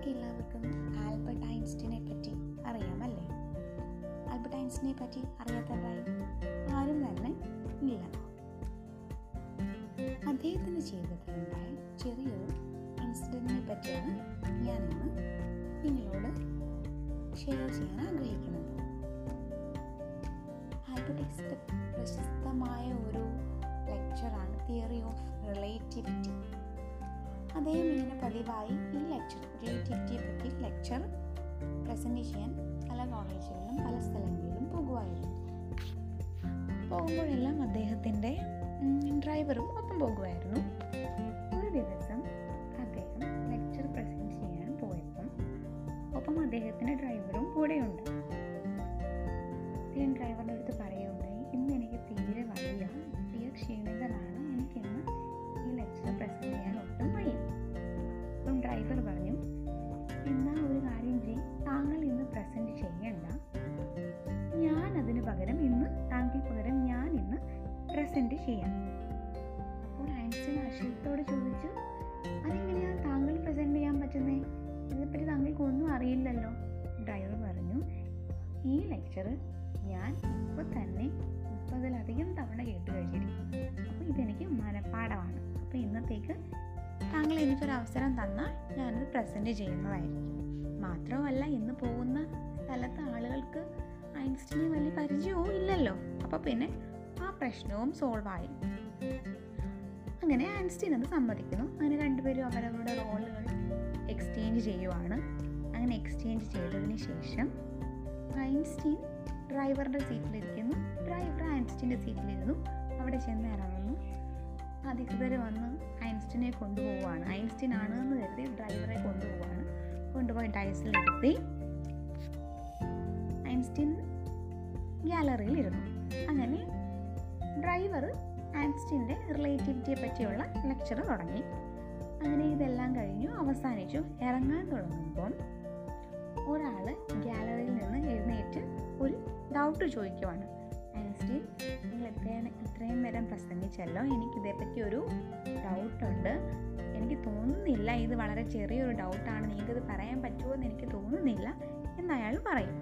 നിങ്ങൾക്ക് എല്ലാവർക്കും ആൽബർട്ട് ഐൻസ്റ്റീനെ പറ്റി അറിയാമല്ലേ? ആൽബർട്ട് ഐൻസ്റ്റീനെ പറ്റി അറിയാത്തതായി ആരും തന്നെ ഇല്ല. അദ്ദേഹത്തിന്റെ ജീവിതത്തിലുണ്ടായ ചെറിയൊരു ഇൻസിഡന്റിനെ പറ്റിയാണ് ഞാനിന്ന് നിങ്ങളോട് ഷെയർ ചെയ്യാൻ ആഗ്രഹിക്കുന്നത്. ആൽബർട്ട് പ്രശസ്തമായ ഒരു ലെക്ചറാണ് തിയറി ഓഫ് റിലേറ്റിവിറ്റി അദ്ദേഹം ഇങ്ങനെ പതിവായി ഈ ലെക്ചർ ക്രിയേറ്റിവിറ്റിയെ പറ്റി ലെക്ചർ പ്രസന്റ് ചെയ്യാൻ പല കോളേജുകളിലും പല സ്ഥലങ്ങളിലും പോകുമായിരുന്നു. പോകുമ്പോഴെല്ലാം അദ്ദേഹത്തിന്റെ ഡ്രൈവറും ഒപ്പം പോകുമായിരുന്നു. ചെയ്യാം. അപ്പോൾ ഐൻസ്റ്റീൻ ആശയത്തോട് ചോദിച്ചു അതെങ്ങനെയാണ് താങ്കൾ പ്രസന്റ് ചെയ്യാൻ പറ്റുന്നത് ഇതിനെപ്പറ്റി താങ്കൾക്ക് ഒന്നും അറിയില്ലല്ലോ. ഡ്രൈവർ പറഞ്ഞു ഈ ലെക്ചർ ഞാൻ ഇപ്പോൾ തന്നെ മുപ്പതിലധികം തവണ കേട്ട് കഴിഞ്ഞിരിക്കും അപ്പോൾ ഇതെനിക്ക് മനപ്പാടമാണ് അപ്പോൾ ഇന്നത്തേക്ക് താങ്കൾ എനിക്കൊരു അവസരം തന്നാൽ ഞാനത് പ്രസന്റ് ചെയ്യുന്നതായിരിക്കും. മാത്രമല്ല ഇന്ന് പോകുന്ന സ്ഥലത്ത് ആളുകൾക്ക് ഐൻസ്റ്റീനെ വലിയ പരിചയവും ഇല്ലല്ലോ. അപ്പോൾ പിന്നെ ആ പ്രശ്നവും സോൾവായി അങ്ങനെ ആൻസ്റ്റീൻ അത് സമ്മതിക്കുന്നു. അങ്ങനെ രണ്ടുപേരും അവരവരുടെ റോളുകൾ എക്സ്ചേഞ്ച് ചെയ്യുവാണ്. അങ്ങനെ എക്സ്ചേഞ്ച് ചെയ്തതിന് ശേഷം ഐൻസ്റ്റീൻ ഡ്രൈവറുടെ സീറ്റിലിരിക്കുന്നു. ഡ്രൈവർ ആൻസ്റ്റീന്റെ സീറ്റിലിരുന്നു. അവിടെ ചെന്ന് ഇറങ്ങുന്നു അധികൃതർ വന്ന് ഐൻസ്റ്റീനെ കൊണ്ടുപോവുകയാണ് ഐൻസ്റ്റീൻ ആണ് എന്ന് കരുതി ഡ്രൈവറെ കൊണ്ടുപോവുകയാണ് കൊണ്ടുപോയി ഡൈസിലിരുത്തി ഐൻസ്റ്റീൻ ഗ്യാലറിയിൽ ഇരുന്നു ഡ്രൈവർ ആൻസ്റ്റിന്റെ റിലേറ്റിവിറ്റിയെ പറ്റിയുള്ള ലെക്ചർ തുടങ്ങി. അങ്ങനെ ഇതെല്ലാം കഴിഞ്ഞു അവസാനിച്ചു. ഇറങ്ങാൻ തുടങ്ങുമ്പം ഒരാൾ ഗ്യാലറിയിൽ നിന്ന് എഴുന്നേറ്റ് ഒരു ഡൗട്ട് ചോദിക്കുവാണ്. ഐൻസ്റ്റീൻ നിങ്ങൾ എത്രയാണ് ഇത്രയും നേരം പ്രസംഗിച്ചല്ലോ? എനിക്കിതേപ്പറ്റി ഒരു ഡൗട്ടുണ്ട്. എനിക്ക് തോന്നുന്നില്ല ഇത് വളരെ ചെറിയൊരു ഡൗട്ടാണ്. നിങ്ങൾക്കിത് പറയാൻ പറ്റുമോ എന്ന് എനിക്ക് തോന്നുന്നില്ല എന്ന് അയാൾ പറയും.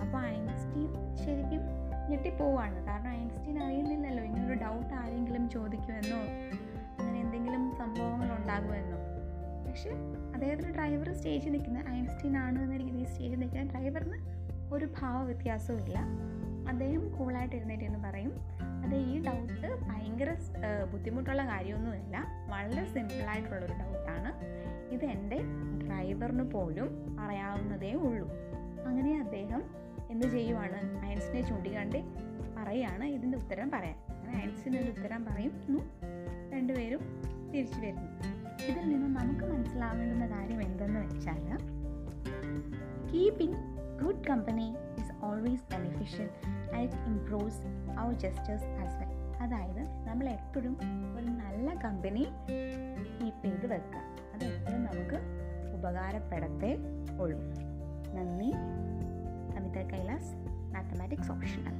അപ്പോൾ ഐൻസ്റ്റീൻ ശരിക്കും ഞെട്ടിപ്പോവാണ് കാരണം ഐൻസ്റ്റീൻ അറിയുന്നില്ലല്ലോ ഇങ്ങനൊരു ഡൗട്ട് ആരെങ്കിലും ചോദിക്കുമെന്നോ അങ്ങനെ എന്തെങ്കിലും സംഭവങ്ങൾ ഉണ്ടാകുമെന്നോ പക്ഷെ അദ്ദേഹത്തിന് ഡ്രൈവർ സ്റ്റേജിൽ നിൽക്കുന്ന ഐൻസ്റ്റീൻ ആണ് എന്ന രീതിയിൽ സ്റ്റേജിൽ നിൽക്കുന്ന ഡ്രൈവറിന് ഒരു ഭാവ വ്യത്യാസവും ഇല്ല അദ്ദേഹം കൂളായിട്ട് എഴുന്നേറ്റ് എന്ന് പറയും. അത് ഈ ഡൗട്ട് ഭയങ്കര ബുദ്ധിമുട്ടുള്ള കാര്യമൊന്നുമല്ല. വളരെ സിമ്പിളായിട്ടുള്ളൊരു ഡൗട്ടാണ് ഇത് എന്റെ ഡ്രൈവറിന് പോലും അറിയാവുന്നതേ ഉള്ളൂ. അങ്ങനെ അദ്ദേഹം എന്ത് ചെയ്യുവാണ്? അയൻസിനെ ചൂണ്ടിക്കാണ്ട് പറയുകയാണ് ഇതിന്റെ ഉത്തരം പറയാൻ. അങ്ങനെ ഐൻസ്റ്റീന്റെ ഉത്തരം പറയുന്നു. രണ്ടുപേരും തിരിച്ചു വരുന്നു. ഇതിൽ നിന്ന് നമുക്ക് മനസ്സിലാവേണ്ടുന്ന കാര്യം എന്തെന്ന് വെച്ചാൽ keeping good company is always beneficial and improves our gestures as well അതായത് നമ്മൾ എപ്പോഴും ഒരു നല്ല കമ്പനി കീപ്പ് ചെയ്ത് വെക്കുക. അത് എപ്പോഴും നമുക്ക് ഉപകാരപ്പെടത്തേ ഉള്ളൂ. നന്ദി. Kailas mathematics optional